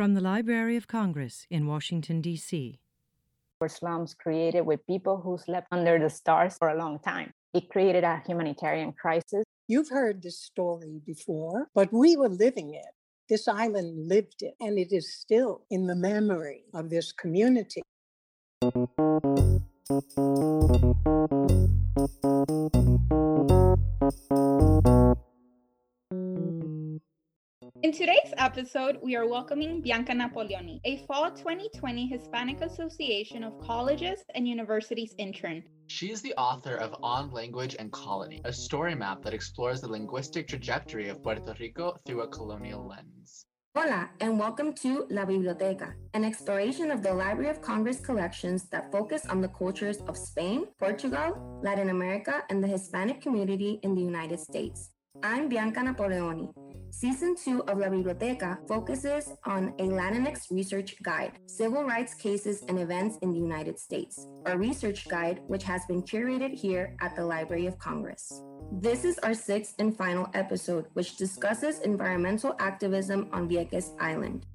From the Library of Congress in Washington, D.C. were slums created with people who slept under the stars for a long time. It created a humanitarian crisis. You've heard this story before, but we were living it. This island lived it, and it is still in the memory of this community. In today's episode, we are welcoming Bianca Napoleoni, a fall 2020 Hispanic Association of Colleges and Universities intern. She is the author of On Language and Colony, a story map that explores the linguistic trajectory of Puerto Rico through a colonial lens. Hola, and welcome to La Biblioteca, an exploration of the Library of Congress collections that focus on the cultures of Spain, Portugal, Latin America, and the Hispanic community in the United States. I'm Bianca Napoleoni. Season 2 of La Biblioteca focuses on a Latinx research guide, Civil Rights Cases and Events in the United States, a research guide which has been curated here at the Library of Congress. This is our sixth and final episode, which discusses environmental activism on Vieques Island.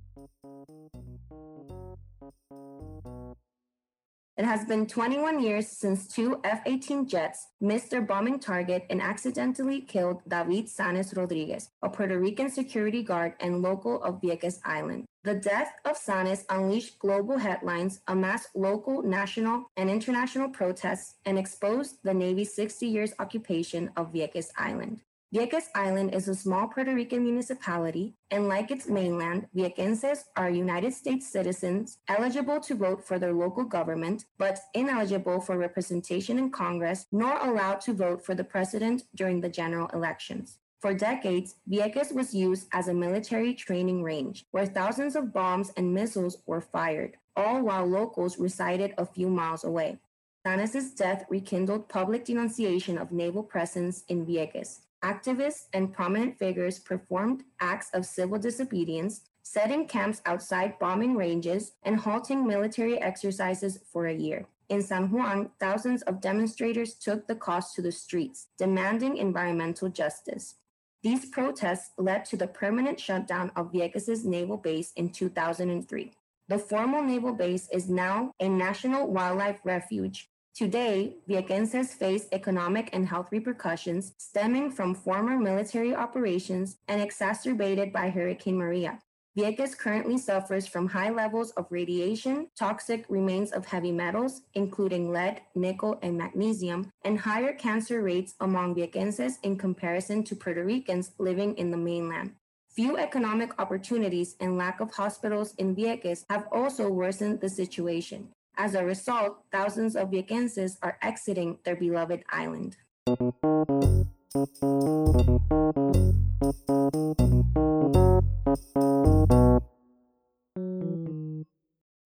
It has been 21 years since two F 18 jets missed their bombing target and accidentally killed David Sanes Rodriguez, a Puerto Rican security guard and local of Vieques Island. The death of Sanes unleashed global headlines, amassed local, national, and international protests, and exposed the Navy's 60 years occupation of Vieques Island. Vieques Island is a small Puerto Rican municipality, and like its mainland, Viequenses are United States citizens eligible to vote for their local government, but ineligible for representation in Congress, nor allowed to vote for the president during the general elections. For decades, Vieques was used as a military training range where thousands of bombs and missiles were fired, all while locals resided a few miles away. Sanes's death rekindled public denunciation of naval presence in Vieques, activists and prominent figures performed acts of civil disobedience, setting camps outside bombing ranges, and halting military exercises for a year. In San Juan, thousands of demonstrators took the cause to the streets, demanding environmental justice. These protests led to the permanent shutdown of Vieques' naval base in 2003. The formal naval base is now a national wildlife refuge Today, Viequenses face economic and health repercussions stemming from former military operations and exacerbated by Hurricane Maria. Vieques currently suffers from high levels of radiation, toxic remains of heavy metals, including lead, nickel, and magnesium, and higher cancer rates among Viequenses in comparison to Puerto Ricans living in the mainland. Few economic opportunities and lack of hospitals in Vieques have also worsened the situation. As a result, thousands of Viequenses are exiting their beloved island.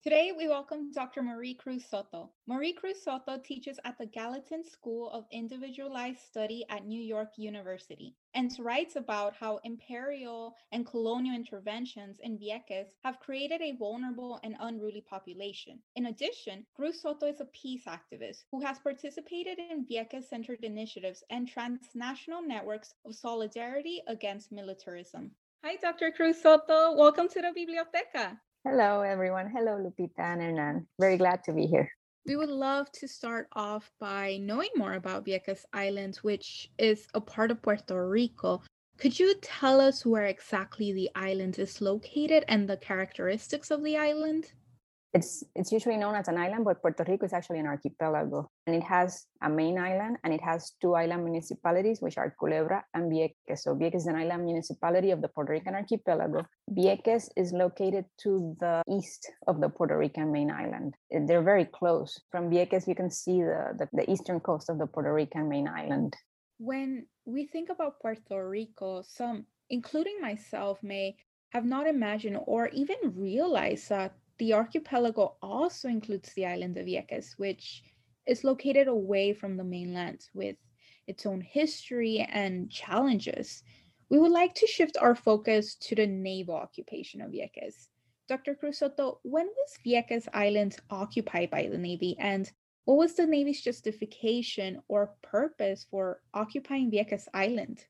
Today, we welcome Dr. Marie Cruz Soto. Marie Cruz Soto teaches at the Gallatin School of Individualized Study at New York University and writes about how imperial and colonial interventions in Vieques have created a vulnerable and unruly population. In addition, Cruz Soto is a peace activist who has participated in Vieques centered initiatives and transnational networks of solidarity against militarism. Hi, Dr. Cruz Soto. Welcome to the Biblioteca. Hello, everyone. Hello, Lupita and Hernan. Very glad to be here. We would love to start off by knowing more about Vieques Island, which is a part of Puerto Rico. Could you tell us where exactly the island is located and the characteristics of the island? It's it's usually known as an island, but Puerto Rico is actually an archipelago, and it has a main island and it has two island municipalities, which are Culebra and Vieques. So Vieques is an island municipality of the Puerto Rican archipelago. Vieques is located to the east of the Puerto Rican main island. They're very close. From Vieques, you can see the, the, the eastern coast of the Puerto Rican main island. When we think about Puerto Rico, some, including myself, may have not imagined or even realized that the archipelago also includes the island of Vieques, which is located away from the mainland with its own history and challenges. We would like to shift our focus to the naval occupation of Vieques. Dr. Cruz Soto, when was Vieques Island occupied by the Navy and what was the Navy's justification or purpose for occupying Vieques Island?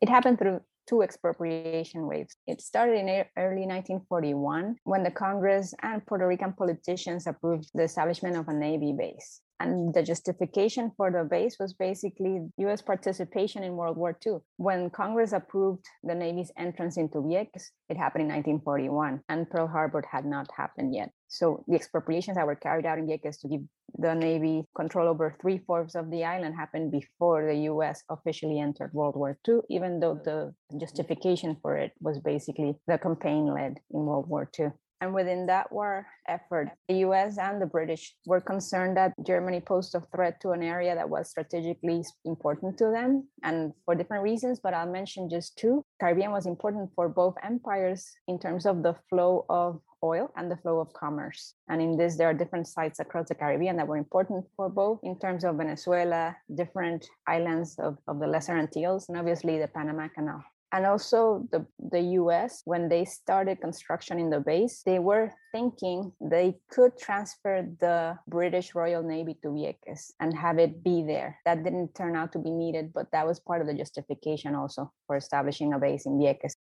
It happened through two expropriation waves. It started in early 1941 when the Congress and Puerto Rican politicians approved the establishment of a Navy base. And the justification for the base was basically US participation in World War II. When Congress approved the Navy's entrance into Vieques, it happened in 1941, and Pearl Harbor had not happened yet. So the expropriations that were carried out in Vieques to give the Navy control over three fourths of the island happened before the US officially entered World War II, even though the justification for it was basically the campaign led in World War II. And within that war effort, the US and the British were concerned that Germany posed a threat to an area that was strategically important to them and for different reasons, but I'll mention just two. Caribbean was important for both empires in terms of the flow of oil and the flow of commerce. And in this, there are different sites across the Caribbean that were important for both in terms of Venezuela, different islands of, of the Lesser Antilles, and obviously the Panama Canal and also the, the US, when they started construction in the base, they were thinking they could transfer the British Royal Navy to Vieques and have it be there. That didn't turn out to be needed, but that was part of the justification also for establishing a base in Vieques.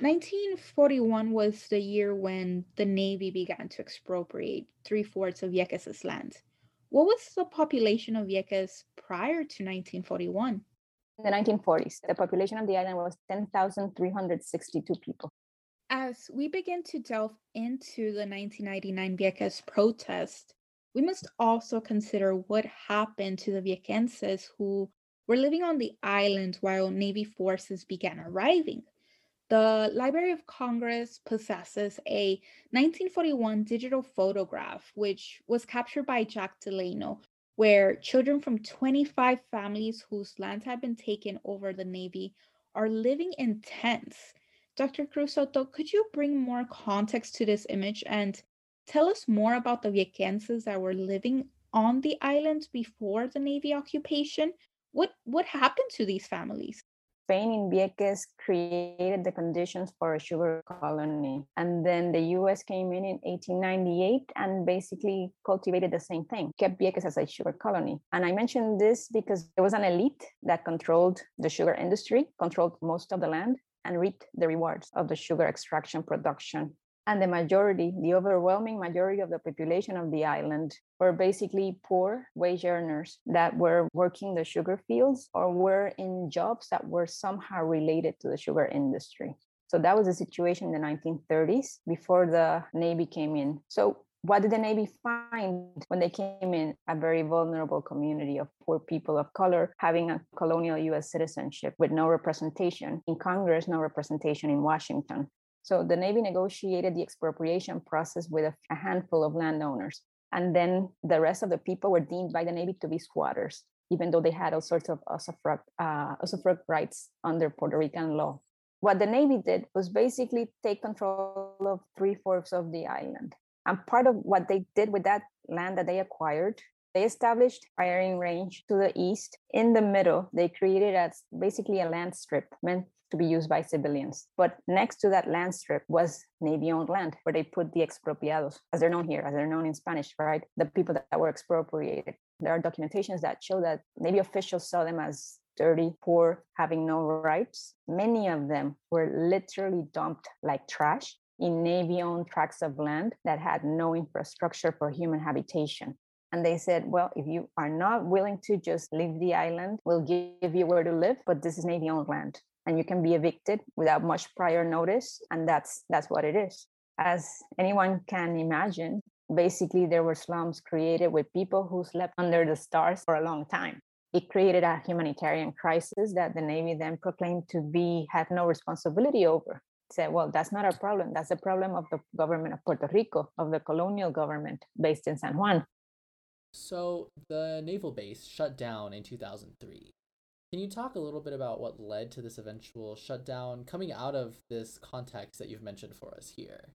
1941 was the year when the Navy began to expropriate three fourths of Vieques' land. What was the population of Vieques prior to 1941? The 1940s, the population of the island was 10,362 people. As we begin to delve into the 1999 Vieques protest, we must also consider what happened to the Viequenses who were living on the island while Navy forces began arriving. The Library of Congress possesses a 1941 digital photograph, which was captured by Jack Delano, where children from 25 families whose lands had been taken over the Navy are living in tents. Dr. Cruz Soto, could you bring more context to this image and tell us more about the Viequenses that were living on the island before the Navy occupation? What, what happened to these families? Spain in Vieques created the conditions for a sugar colony. And then the US came in in 1898 and basically cultivated the same thing, kept Vieques as a sugar colony. And I mention this because there was an elite that controlled the sugar industry, controlled most of the land, and reaped the rewards of the sugar extraction production and the majority, the overwhelming majority of the population of the island were basically poor wage earners that were working the sugar fields or were in jobs that were somehow related to the sugar industry. So that was the situation in the 1930s before the Navy came in. So what did the Navy find when they came in? A very vulnerable community of poor people of color having a colonial US citizenship with no representation in Congress, no representation in Washington. So the Navy negotiated the expropriation process with a, handful of landowners. And then the rest of the people were deemed by the Navy to be squatters, even though they had all sorts of usufruct, uh, rights under Puerto Rican law. What the Navy did was basically take control of three fourths of the island. And part of what they did with that land that they acquired, they established firing range to the east. In the middle, they created as basically a land strip meant to be used by civilians. But next to that land strip was Navy owned land where they put the expropiados, as they're known here, as they're known in Spanish, right? The people that were expropriated. There are documentations that show that Navy officials saw them as dirty, poor, having no rights. Many of them were literally dumped like trash in Navy owned tracts of land that had no infrastructure for human habitation. And they said, well, if you are not willing to just leave the island, we'll give you where to live, but this is Navy owned land and you can be evicted without much prior notice and that's that's what it is. As anyone can imagine basically there were slums created with people who slept under the stars for a long time. It created a humanitarian crisis that the navy then proclaimed to be had no responsibility over. Said well that's not our problem. That's the problem of the government of puerto rico of the colonial government based in san juan. So the naval base shut down in 2003 can you talk a little bit about what led to this eventual shutdown coming out of this context that you've mentioned for us here?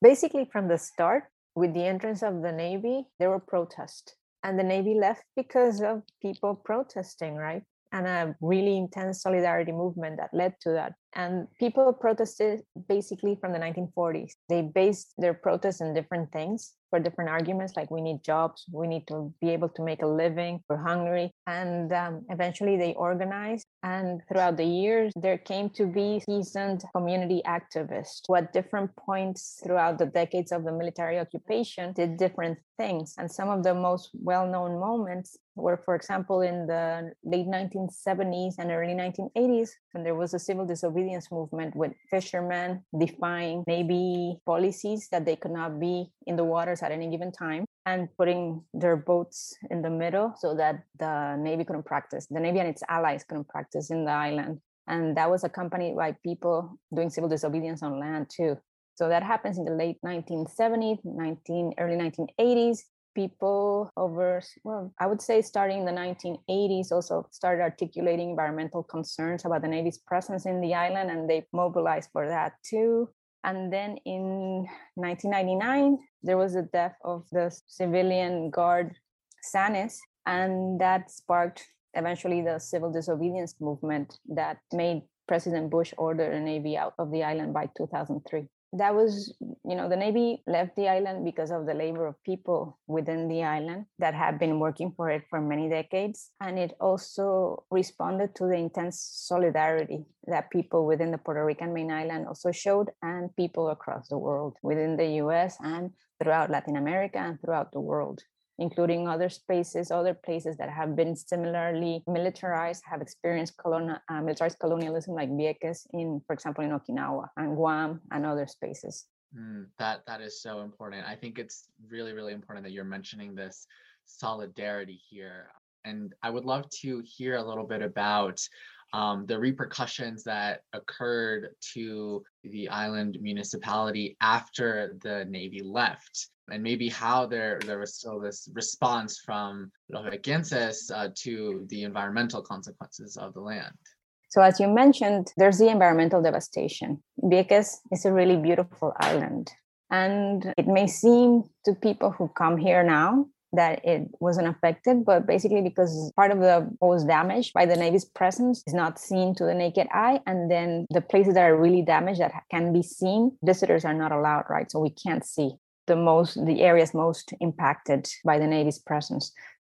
Basically, from the start, with the entrance of the Navy, there were protests. And the Navy left because of people protesting, right? And a really intense solidarity movement that led to that. And people protested basically from the 1940s. They based their protests on different things for different arguments like we need jobs, we need to be able to make a living, we're hungry. And um, eventually they organized. And throughout the years, there came to be seasoned community activists who, at different points throughout the decades of the military occupation, did different things. And some of the most well known moments were, for example, in the late 1970s and early 1980s, when there was a civil disobedience movement with fishermen defying Navy policies that they could not be in the waters at any given time and putting their boats in the middle so that the Navy couldn't practice, the Navy and its allies couldn't practice in the island. And that was accompanied by people doing civil disobedience on land too. So that happens in the late 1970s, 19, early 1980s people over well i would say starting in the 1980s also started articulating environmental concerns about the navy's presence in the island and they mobilized for that too. And then in 1999 there was the death of the civilian guard Sanes and that sparked eventually the civil disobedience movement that made president bush order the navy out of the island by 2003 that was you know the navy left the island because of the labor of people within the island that had been working for it for many decades. And it also responded to the intense solidarity that people within the puerto rican main island also showed and people across the world within the us and throughout latin america and throughout the world including other spaces, other places that have been similarly militarized, have experienced colonial, uh, militarized colonialism, like Vieques, in, for example, in Okinawa and Guam and other spaces. Mm, that that is so important. I think it's really really important that you're mentioning this solidarity here, and I would love to hear a little bit about um, the repercussions that occurred to the island municipality after the Navy left and maybe how there there was still this response from Los uh, to the environmental consequences of the land. So as you mentioned, there's the environmental devastation. Vieques is a really beautiful island. And it may seem to people who come here now that it wasn't affected, but basically because part of the what was damaged by the Navy's presence is not seen to the naked eye. And then the places that are really damaged that can be seen, visitors are not allowed, right? So we can't see the most the areas most impacted by the navy's presence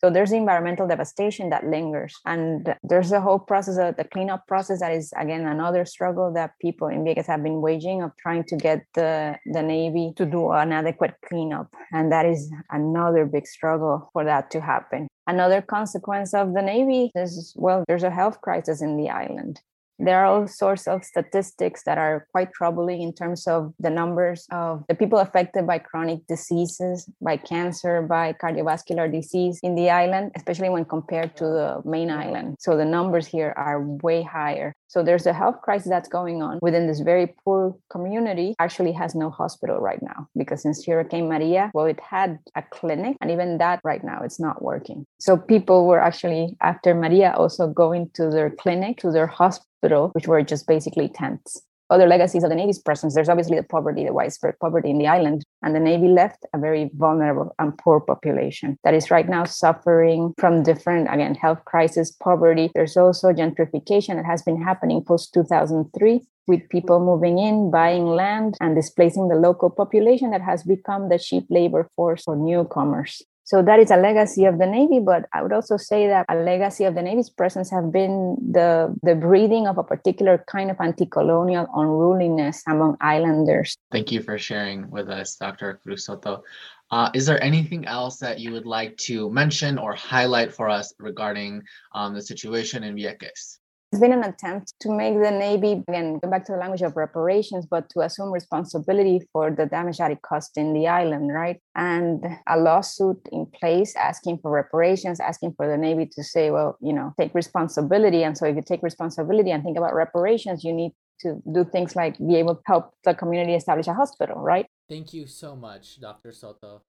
so there's the environmental devastation that lingers and there's the whole process of the cleanup process that is again another struggle that people in Vieques have been waging of trying to get the, the navy to do an adequate cleanup and that is another big struggle for that to happen. Another consequence of the navy is well there's a health crisis in the island there are all sorts of statistics that are quite troubling in terms of the numbers of the people affected by chronic diseases, by cancer, by cardiovascular disease in the island, especially when compared to the main island. So the numbers here are way higher. So there's a health crisis that's going on within this very poor community. Actually, has no hospital right now because since Hurricane Maria, well, it had a clinic, and even that right now it's not working. So people were actually after Maria also going to their clinic, to their hospital which were just basically tents. Other legacies of the Navy's presence, there's obviously the poverty, the widespread poverty in the island. And the Navy left a very vulnerable and poor population that is right now suffering from different, again, health crisis, poverty. There's also gentrification that has been happening post 2003 with people moving in, buying land, and displacing the local population that has become the cheap labor force for newcomers. So that is a legacy of the Navy, but I would also say that a legacy of the Navy's presence have been the, the breeding of a particular kind of anti-colonial unruliness among islanders. Thank you for sharing with us, Dr. Cruz Soto. Uh, is there anything else that you would like to mention or highlight for us regarding um, the situation in Vieques? It's been an attempt to make the Navy, again, go back to the language of reparations, but to assume responsibility for the damage that it caused in the island, right? And a lawsuit in place asking for reparations, asking for the Navy to say, well, you know, take responsibility. And so if you take responsibility and think about reparations, you need to do things like be able to help the community establish a hospital, right? Thank you so much, Dr. Soto.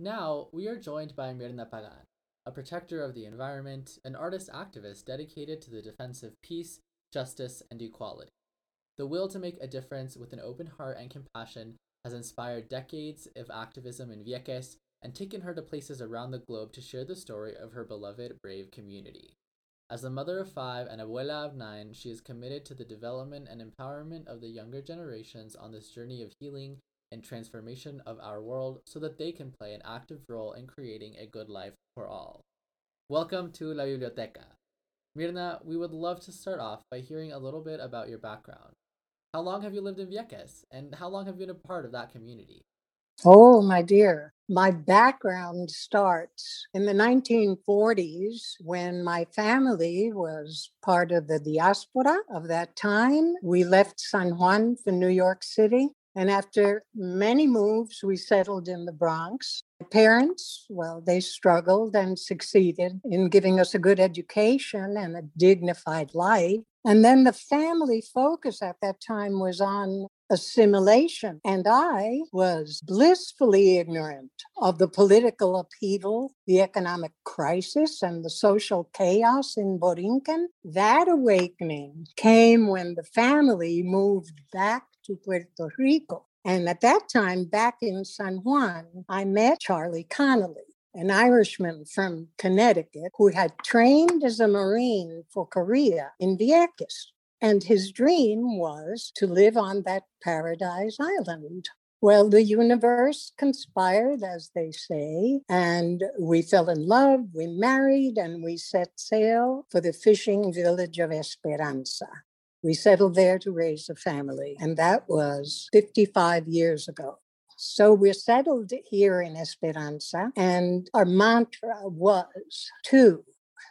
Now we are joined by Myrna Pagan a protector of the environment, an artist activist dedicated to the defense of peace, justice, and equality. The will to make a difference with an open heart and compassion has inspired decades of activism in Vieques and taken her to places around the globe to share the story of her beloved brave community. As a mother of five and abuela of nine, she is committed to the development and empowerment of the younger generations on this journey of healing and transformation of our world so that they can play an active role in creating a good life for all. Welcome to La Biblioteca. Myrna, we would love to start off by hearing a little bit about your background. How long have you lived in Vieques, and how long have you been a part of that community? Oh, my dear. My background starts in the 1940s when my family was part of the diaspora of that time. We left San Juan for New York City. And after many moves, we settled in the Bronx. My parents, well, they struggled and succeeded in giving us a good education and a dignified life. And then the family focus at that time was on assimilation. And I was blissfully ignorant of the political upheaval, the economic crisis, and the social chaos in Borinquen. That awakening came when the family moved back to Puerto Rico. And at that time, back in San Juan, I met Charlie Connolly an Irishman from Connecticut who had trained as a Marine for Korea in Vieques. And his dream was to live on that paradise island. Well, the universe conspired, as they say, and we fell in love, we married, and we set sail for the fishing village of Esperanza. We settled there to raise a family, and that was 55 years ago. So we're settled here in Esperanza, and our mantra was to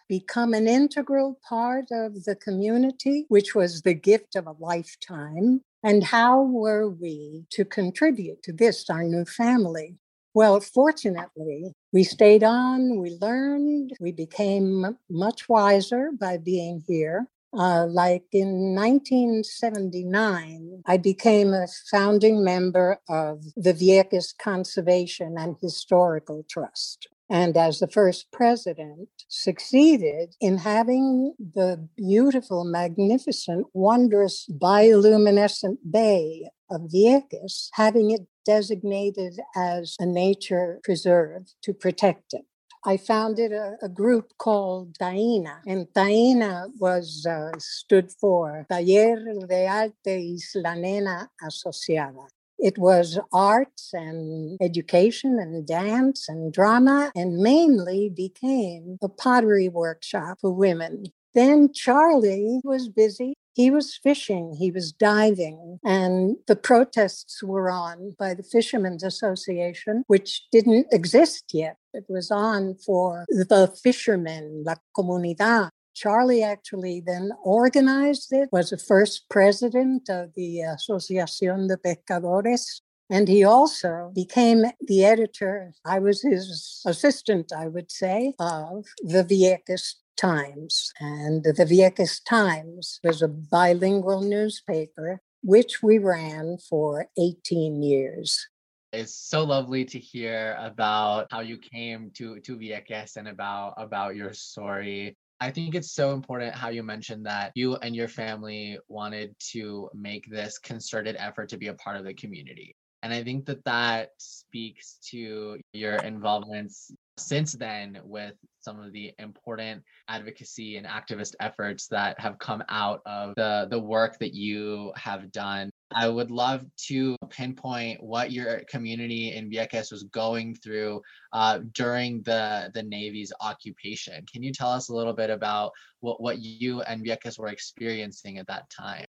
become an integral part of the community, which was the gift of a lifetime. And how were we to contribute to this, our new family? Well, fortunately, we stayed on, we learned, we became much wiser by being here. Uh, like in 1979, I became a founding member of the Vieques Conservation and Historical Trust. And as the first president, succeeded in having the beautiful, magnificent, wondrous bioluminescent bay of Vieques, having it designated as a nature preserve to protect it. I founded a, a group called Taina, and Taina was uh, stood for Taller de Arte Isla Nena Asociada. It was arts and education and dance and drama, and mainly became a pottery workshop for women. Then Charlie was busy he was fishing, he was diving, and the protests were on by the Fishermen's Association, which didn't exist yet. It was on for the fishermen, La Comunidad. Charlie actually then organized it, was the first president of the Asociación de Pescadores. And he also became the editor, I was his assistant, I would say, of the Vieques Times. And the Vieques Times was a bilingual newspaper, which we ran for 18 years. It's so lovely to hear about how you came to to Vieques and about about your story. I think it's so important how you mentioned that you and your family wanted to make this concerted effort to be a part of the community. And I think that that speaks to your involvements since then with some of the important advocacy and activist efforts that have come out of the, the work that you have done. I would love to pinpoint what your community in Vieques was going through uh, during the, the Navy's occupation. Can you tell us a little bit about what, what you and Vieques were experiencing at that time?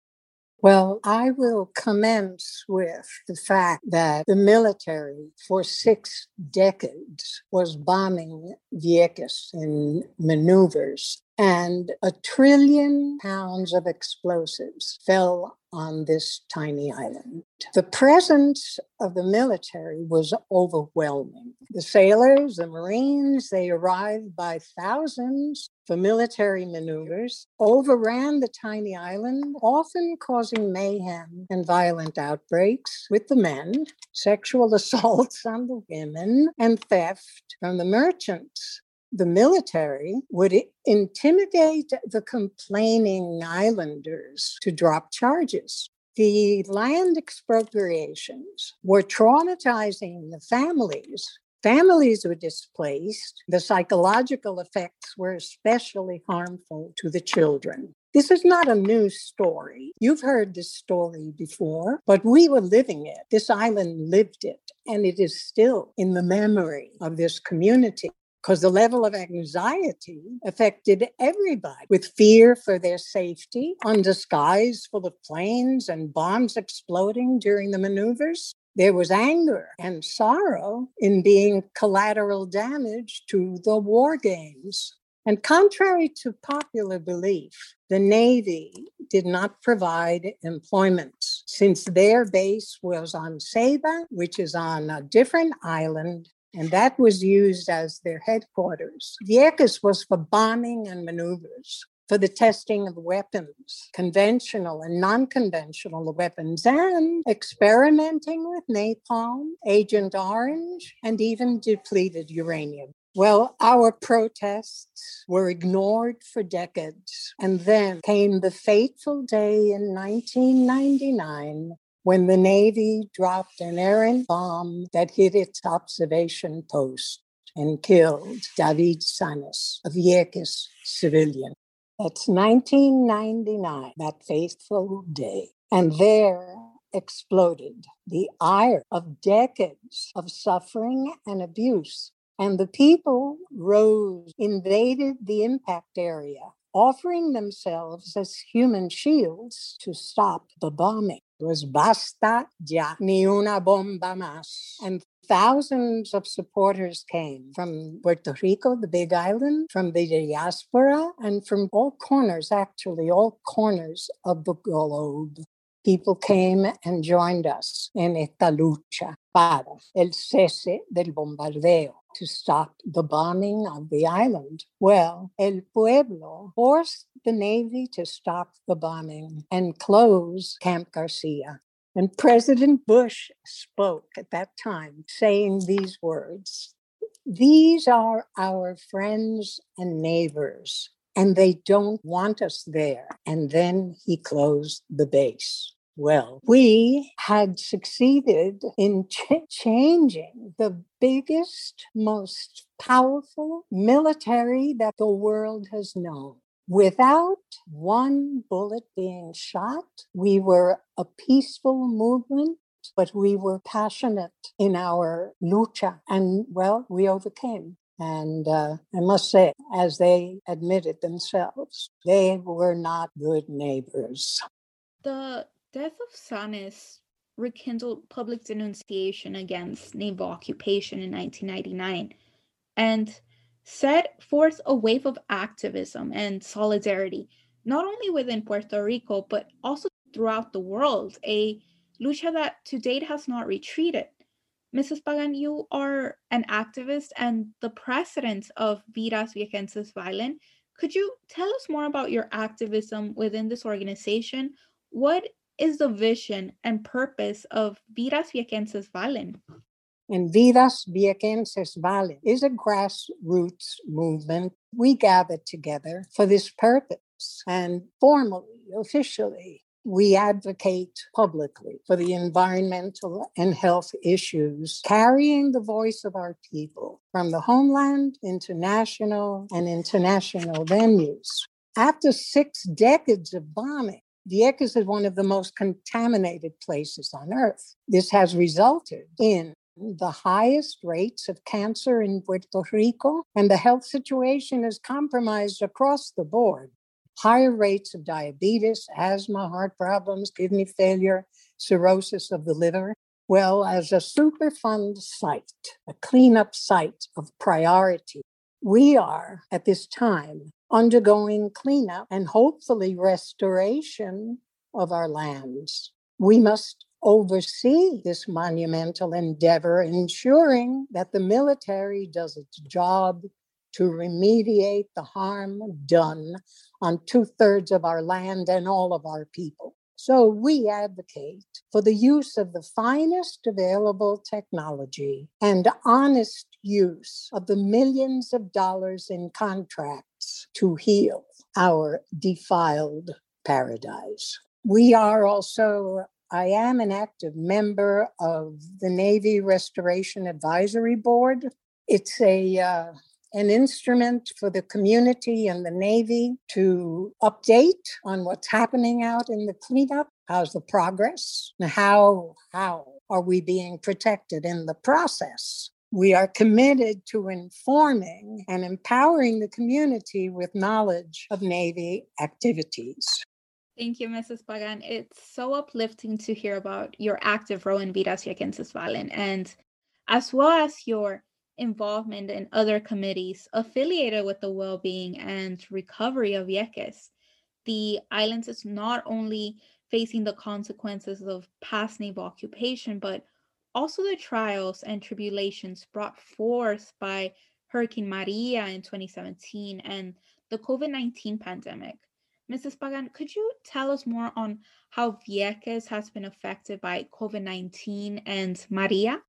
Well, I will commence with the fact that the military for six decades was bombing Vieques in maneuvers and a trillion pounds of explosives fell on this tiny island. The presence of the military was overwhelming. The sailors, the Marines, they arrived by thousands for military maneuvers, overran the tiny island, often causing mayhem and violent outbreaks with the men, sexual assaults on the women, and theft from the merchants the military would intimidate the complaining islanders to drop charges. The land expropriations were traumatizing the families families were displaced, the psychological effects were especially harmful to the children. This is not a new story. You've heard this story before, but we were living it. This island lived it, and it is still in the memory of this community because the level of anxiety affected everybody with fear for their safety under skies full of planes and bombs exploding during the maneuvers. There was anger and sorrow in being collateral damage to the war games. And contrary to popular belief, the Navy did not provide employment since their base was on Ceiba, which is on a different island and that was used as their headquarters. Vieques was for bombing and maneuvers, for the testing of weapons, conventional and non conventional weapons, and experimenting with napalm, Agent Orange, and even depleted uranium. Well, our protests were ignored for decades. And then came the fateful day in 1999 when the Navy dropped an errant bomb that hit its observation post and killed David Sanes, a Vieques civilian. That's 1999, that fateful day. And there exploded the ire of decades of suffering and abuse. And the people rose, invaded the impact area, offering themselves as human shields to stop the bombing. Was basta ya, ni una bomba más. And thousands of supporters came from Puerto Rico, the big island, from the diaspora, and from all corners, actually, all corners of the globe. People came and joined us in esta lucha para el cese del bombardeo to stop the bombing of the island. Well, El Pueblo forced the Navy to stop the bombing and close Camp Garcia. And President Bush spoke at that time, saying these words These are our friends and neighbors, and they don't want us there. And then he closed the base well. We had succeeded in ch- changing the biggest, most powerful military that the world has known. Without one bullet being shot, we were a peaceful movement, but we were passionate in our lucha. And well, we overcame. And uh, I must say, as they admitted themselves, they were not good neighbors. The death of Sanes rekindled public denunciation against naval occupation in 1999 and set forth a wave of activism and solidarity, not only within Puerto Rico, but also throughout the world, a lucha that to date has not retreated. Mrs. Pagan, you are an activist and the president of Vidas Viequenses Valen. Could you tell us more about your activism within this organization? What is the vision and purpose of Vidas Viequenses Valen? And Vidas Viequenses Valen is a grassroots movement. We gathered together for this purpose and formally, officially, we advocate publicly for the environmental and health issues, carrying the voice of our people from the homeland into national and international venues. After six decades of bombing, Vieques is one of the most contaminated places on earth. This has resulted in the highest rates of cancer in Puerto Rico, and the health situation is compromised across the board. Higher rates of diabetes, asthma, heart problems, kidney failure, cirrhosis of the liver. Well, as a Superfund site, a cleanup site of priority, we are at this time undergoing cleanup and hopefully restoration of our lands. We must oversee this monumental endeavor, ensuring that the military does its job to remediate the harm done on two thirds of our land and all of our people. So we advocate for the use of the finest available technology and honest use of the millions of dollars in contracts to heal our defiled paradise. We are also I am an active member of the Navy Restoration Advisory Board. It's a uh, an instrument for the community and the Navy to update on what's happening out in the cleanup. How's the progress? How how are we being protected in the process? We are committed to informing and empowering the community with knowledge of Navy activities. Thank you, Mrs. Pagan. It's so uplifting to hear about your active role in Vidas Viequenses Valen and as well as your involvement in other committees affiliated with the well-being and recovery of Vieques. The island is not only facing the consequences of past naval occupation, but also the trials and tribulations brought forth by Hurricane Maria in 2017 and the COVID 19 pandemic. Mrs. Pagan, could you tell us more on how Vieques has been affected by COVID 19 and Maria?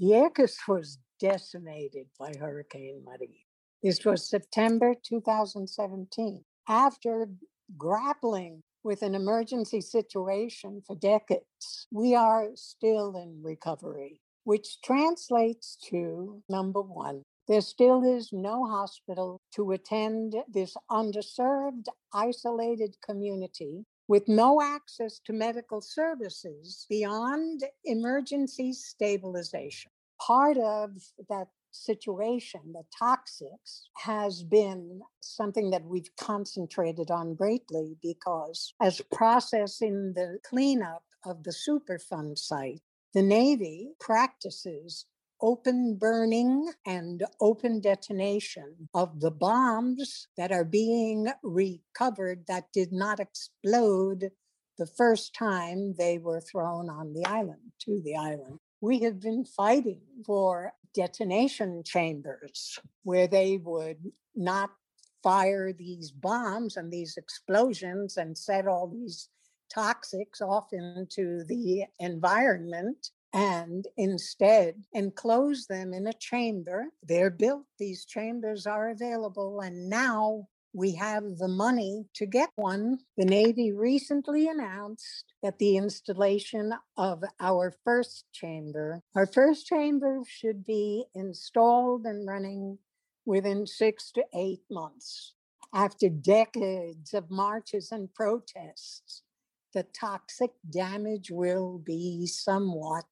Vieques was decimated by Hurricane Maria. This was September 2017. After grappling with an emergency situation for decades, we are still in recovery, which translates to number one, there still is no hospital to attend this underserved, isolated community with no access to medical services beyond emergency stabilization. Part of that situation, the toxics, has been something that we've concentrated on greatly because, as processing the cleanup of the Superfund site, the Navy practices open burning and open detonation of the bombs that are being recovered that did not explode the first time they were thrown on the island, to the island. We have been fighting for detonation chambers where they would not fire these bombs and these explosions and set all these toxics off into the environment and instead enclose them in a chamber. They're built, these chambers are available, and now we have the money to get one. The Navy recently announced that the installation of our first chamber, our first chamber should be installed and running within six to eight months. After decades of marches and protests, the toxic damage will be somewhat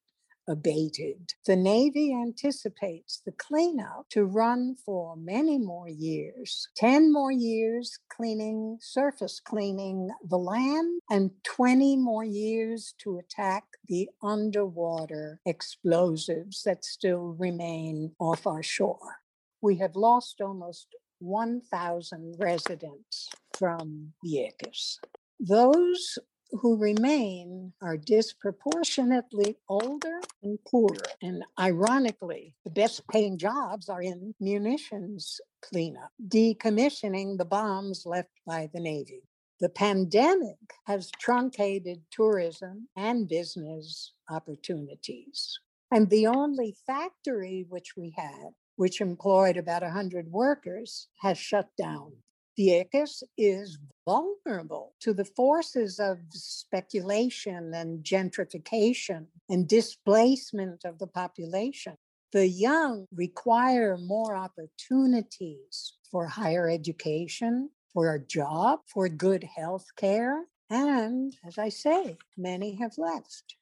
abated. The Navy anticipates the cleanup to run for many more years 10 more years cleaning, surface cleaning the land, and 20 more years to attack the underwater explosives that still remain off our shore. We have lost almost 1,000 residents from Vieques. Those who remain are disproportionately older and poorer. And ironically, the best paying jobs are in munitions cleanup, decommissioning the bombs left by the Navy. The pandemic has truncated tourism and business opportunities. And the only factory which we had, which employed about 100 workers, has shut down. Vieques is vulnerable to the forces of speculation and gentrification and displacement of the population. The young require more opportunities for higher education, for a job, for good health care. And as I say, many have left.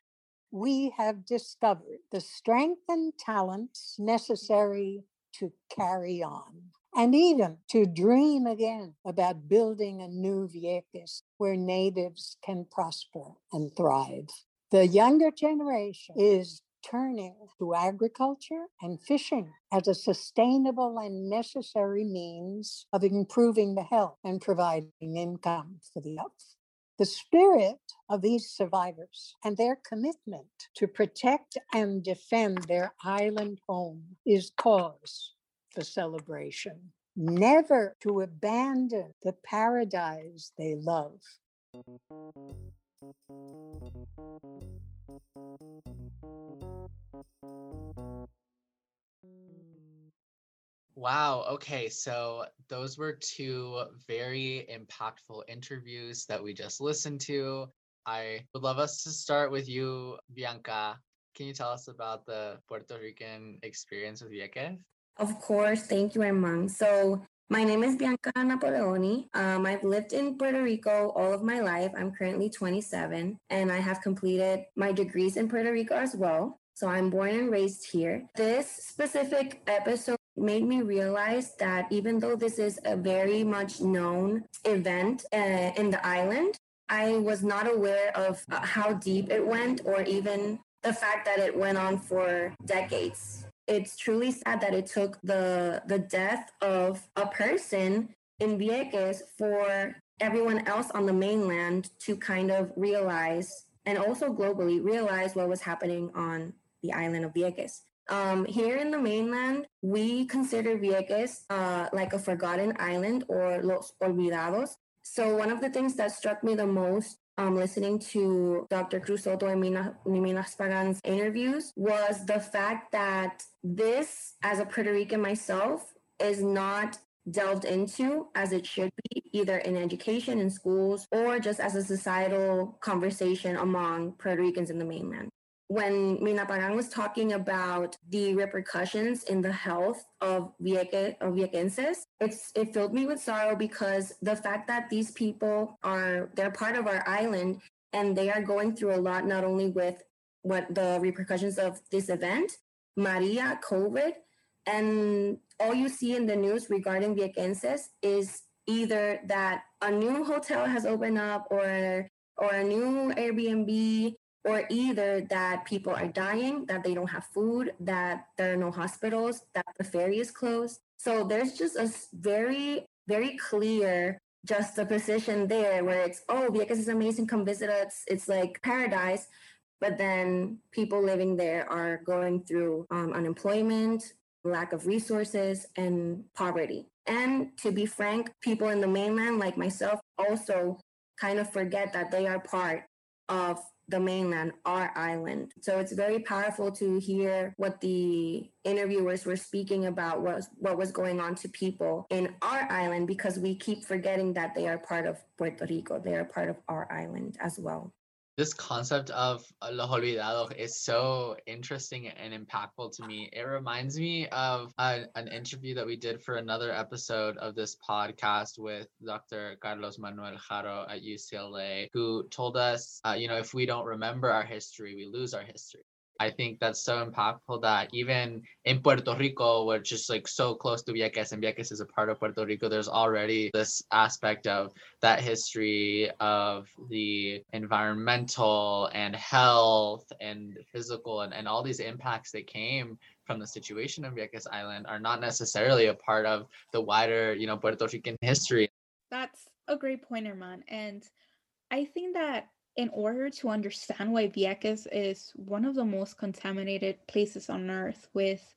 We have discovered the strength and talents necessary to carry on and even to dream again about building a new Vieques where natives can prosper and thrive. The younger generation is turning to agriculture and fishing as a sustainable and necessary means of improving the health and providing income for the youth. The spirit of these survivors and their commitment to protect and defend their island home is cause for celebration, never to abandon the paradise they love. Wow. Okay. So those were two very impactful interviews that we just listened to. I would love us to start with you, Bianca. Can you tell us about the Puerto Rican experience with Vieques? Of course, thank you, Armand. So my name is Bianca Napoleoni. Um, I've lived in Puerto Rico all of my life. I'm currently 27 and I have completed my degrees in Puerto Rico as well. So I'm born and raised here. This specific episode made me realize that even though this is a very much known event uh, in the island, I was not aware of uh, how deep it went or even the fact that it went on for decades it's truly sad that it took the the death of a person in Vieques for everyone else on the mainland to kind of realize and also globally realize what was happening on the island of Vieques. Um, here in the mainland, we consider Vieques uh, like a forgotten island or los olvidados. So one of the things that struck me the most um, listening to Dr. Cruz Soto and Myrna, Myrna Spagan's interviews was the fact that this, as a Puerto Rican myself, is not delved into as it should be, either in education, in schools, or just as a societal conversation among Puerto Ricans in the mainland when Myrna Pagan was talking about the repercussions in the health of, Vieque, of Viequenses, it's, it filled me with sorrow because the fact that these people are, they're part of our island and they are going through a lot, not only with what the repercussions of this event, Maria, COVID, and all you see in the news regarding Viequenses is either that a new hotel has opened up or or a new Airbnb or either that people are dying, that they don't have food, that there are no hospitals, that the ferry is closed. So there's just a very, very clear juxtaposition there where it's, oh, Vieques is amazing, come visit us. It's like paradise. But then people living there are going through um, unemployment, lack of resources, and poverty. And to be frank, people in the mainland, like myself, also kind of forget that they are part of the mainland, our island. So it's very powerful to hear what the interviewers were speaking about was what was going on to people in our island because we keep forgetting that they are part of Puerto Rico. They are part of our island as well this concept of los is so interesting and impactful to me. It reminds me of a, an interview that we did for another episode of this podcast with Dr. Carlos Manuel Haro at UCLA, who told us, uh, you know, if we don't remember our history, we lose our history. I think that's so impactful that even in Puerto Rico, which is like so close to Vieques and Vieques is a part of Puerto Rico, there's already this aspect of that history of the environmental and health and physical and, and all these impacts that came from the situation of Vieques Island are not necessarily a part of the wider, you know, Puerto Rican history. That's a great point, Herman. And I think that in order to understand why Vieques is one of the most contaminated places on earth with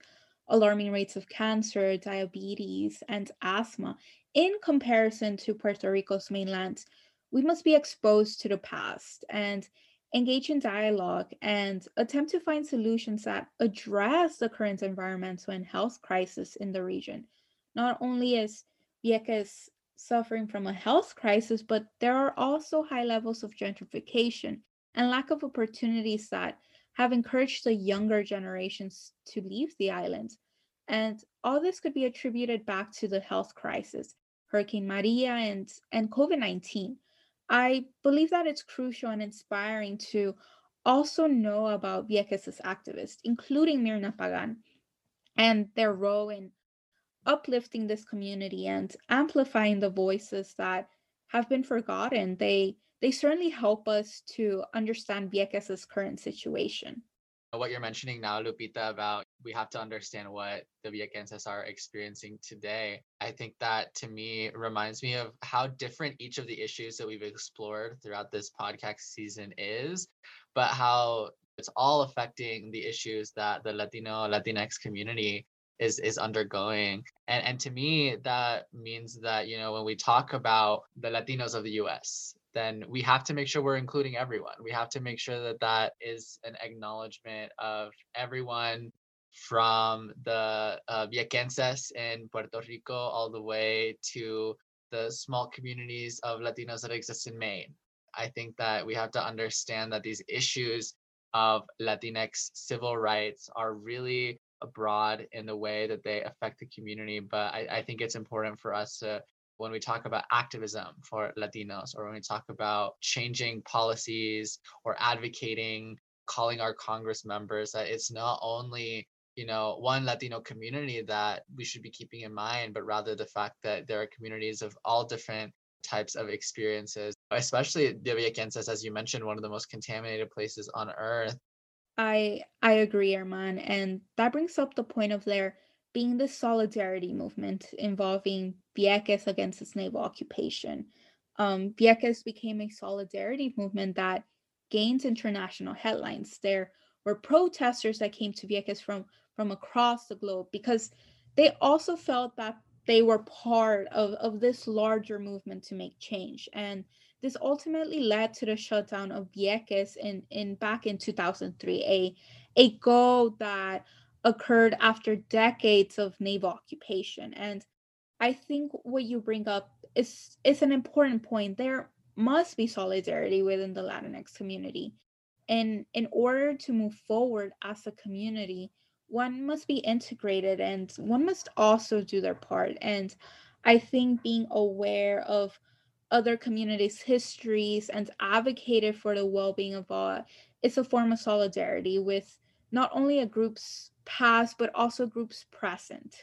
alarming rates of cancer, diabetes, and asthma in comparison to Puerto Rico's mainland, we must be exposed to the past and engage in dialogue and attempt to find solutions that address the current environmental and health crisis in the region. Not only is Vieques suffering from a health crisis, but there are also high levels of gentrification and lack of opportunities that have encouraged the younger generations to leave the island. And all this could be attributed back to the health crisis, Hurricane Maria and, and COVID 19. I believe that it's crucial and inspiring to also know about Vieques' activists, including Myrna Pagan, and their role in uplifting this community and amplifying the voices that have been forgotten. They they certainly help us to understand Vieques' current situation. Uh, what you're mentioning now, Lupita, about we have to understand what the Viequenses are experiencing today. I think that to me reminds me of how different each of the issues that we've explored throughout this podcast season is, but how it's all affecting the issues that the Latino Latinx community is is undergoing. And and to me that means that you know when we talk about the latinos of the us then we have to make sure we're including everyone. We have to make sure that that is an acknowledgement of everyone from the uh, Viequenses in Puerto Rico all the way to the small communities of Latinos that exist in Maine. I think that we have to understand that these issues of Latinx civil rights are really abroad in the way that they affect the community. But I, I think it's important for us to when we talk about activism for Latinos or when we talk about changing policies or advocating, calling our Congress members, that it's not only you know one latino community that we should be keeping in mind but rather the fact that there are communities of all different types of experiences especially the Viequenses, as you mentioned one of the most contaminated places on earth I I agree, Herman, and that brings up the point of there being the solidarity movement involving Vieques against its naval occupation. Um, Vieques became a solidarity movement that gained international headlines. There were protesters that came to Vieques from from across the globe because they also felt that they were part of, of this larger movement to make change. And this ultimately led to the shutdown of Vieques in, in back in 2003, a, a goal that occurred after decades of naval occupation. And I think what you bring up is, is an important point. There must be solidarity within the Latinx community. And in order to move forward as a community, one must be integrated and one must also do their part. And I think being aware of other communities' histories and advocated for the well-being of all is a form of solidarity with not only a group's past but also groups present.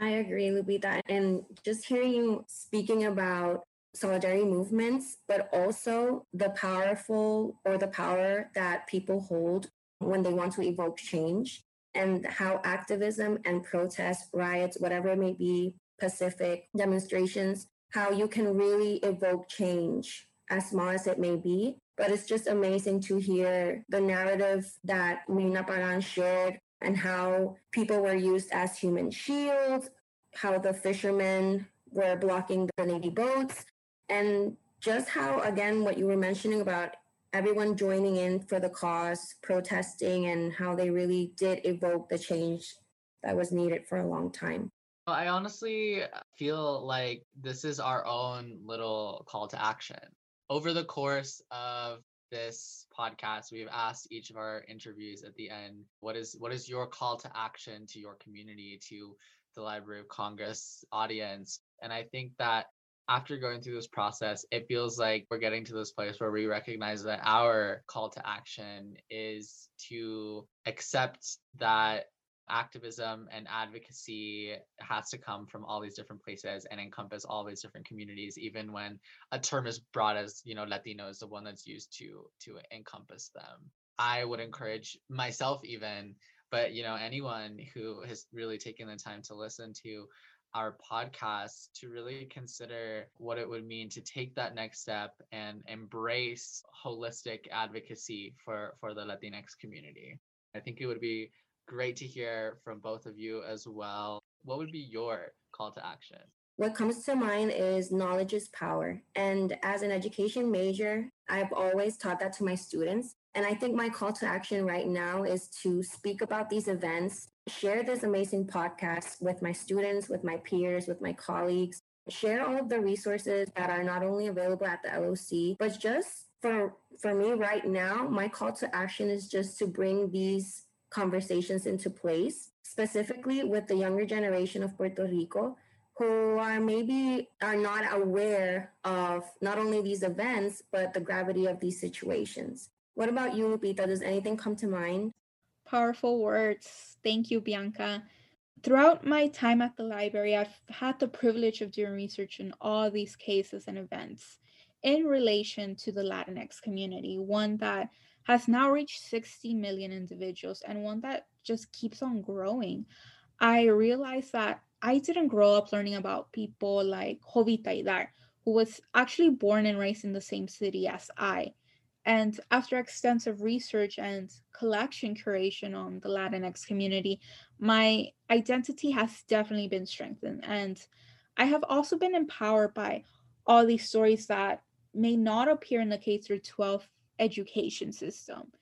I agree, Lupita. And just hearing you speaking about solidarity movements, but also the powerful or the power that people hold when they want to evoke change, and how activism and protests, riots, whatever it may be, pacific demonstrations how you can really evoke change, as small as it may be. But it's just amazing to hear the narrative that Myrna Pagan shared and how people were used as human shields, how the fishermen were blocking the Navy boats, and just how, again, what you were mentioning about everyone joining in for the cause, protesting, and how they really did evoke the change that was needed for a long time. I honestly feel like this is our own little call to action. Over the course of this podcast, we've asked each of our interviews at the end, what is what is your call to action to your community, to the Library of Congress audience? And I think that after going through this process, it feels like we're getting to this place where we recognize that our call to action is to accept that activism and advocacy has to come from all these different places and encompass all these different communities even when a term is broad as you know latino is the one that's used to to encompass them. I would encourage myself even but you know anyone who has really taken the time to listen to our podcast to really consider what it would mean to take that next step and embrace holistic advocacy for for the latinx community. I think it would be great to hear from both of you as well. What would be your call to action? What comes to mind is knowledge is power. And as an education major, I've always taught that to my students. And I think my call to action right now is to speak about these events, share this amazing podcast with my students, with my peers, with my colleagues, share all of the resources that are not only available at the LOC, but just for for me right now, my call to action is just to bring these conversations into place, specifically with the younger generation of Puerto Rico who are maybe are not aware of not only these events but the gravity of these situations. What about you, Lupita? Does anything come to mind? Powerful words. Thank you, Bianca. Throughout my time at the library, I've had the privilege of doing research on all these cases and events in relation to the Latinx community, one that has now reached 60 million individuals and one that just keeps on growing. I realized that I didn't grow up learning about people like Jovita Idar, who was actually born and raised in the same city as I. And after extensive research and collection curation on the Latinx community, my identity has definitely been strengthened. And I have also been empowered by all these stories that may not appear in the K through 12 education system.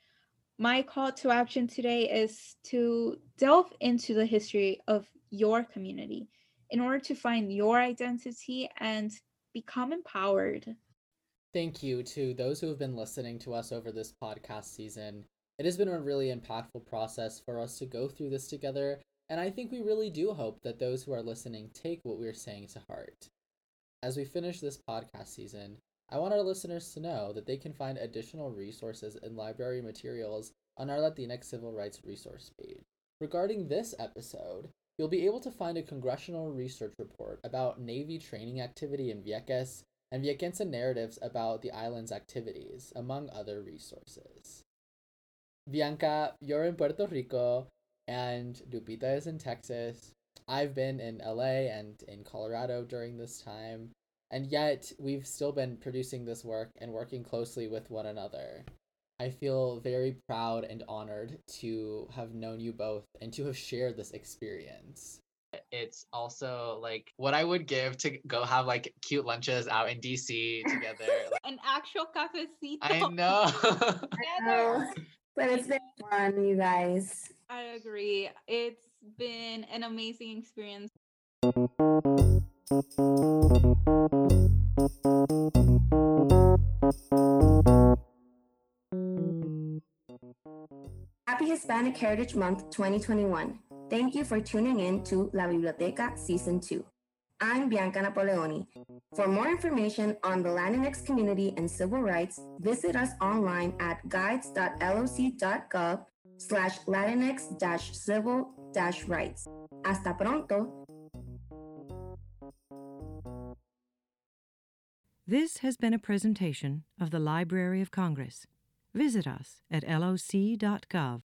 My call to action today is to delve into the history of your community in order to find your identity and become empowered. Thank you to those who have been listening to us over this podcast season. It has been a really impactful process for us to go through this together, and I think we really do hope that those who are listening take what we're saying to heart. As we finish this podcast season, I want our listeners to know that they can find additional resources and library materials on our Latinx Civil Rights resource page. Regarding this episode, you'll be able to find a congressional research report about Navy training activity in Vieques and Viequense narratives about the island's activities, among other resources. Bianca, you're in Puerto Rico, and Lupita is in Texas. I've been in LA and in Colorado during this time, and yet we've still been producing this work and working closely with one another. I feel very proud and honored to have known you both and to have shared this experience. It's also like what I would give to go have like cute lunches out in DC together. Like, An actual cafecito. I know. together. But it's been fun, you guys. I agree. It's been an amazing experience. Happy Hispanic Heritage Month 2021. Thank you for tuning in to La Biblioteca Season 2. I'm Bianca Napoleoni. For more information on the Latinx community and civil rights, visit us online at guides.loc.gov slash Latinx civil rights. Hasta pronto. This has been a presentation of the Library of Congress. Visit us at loc.gov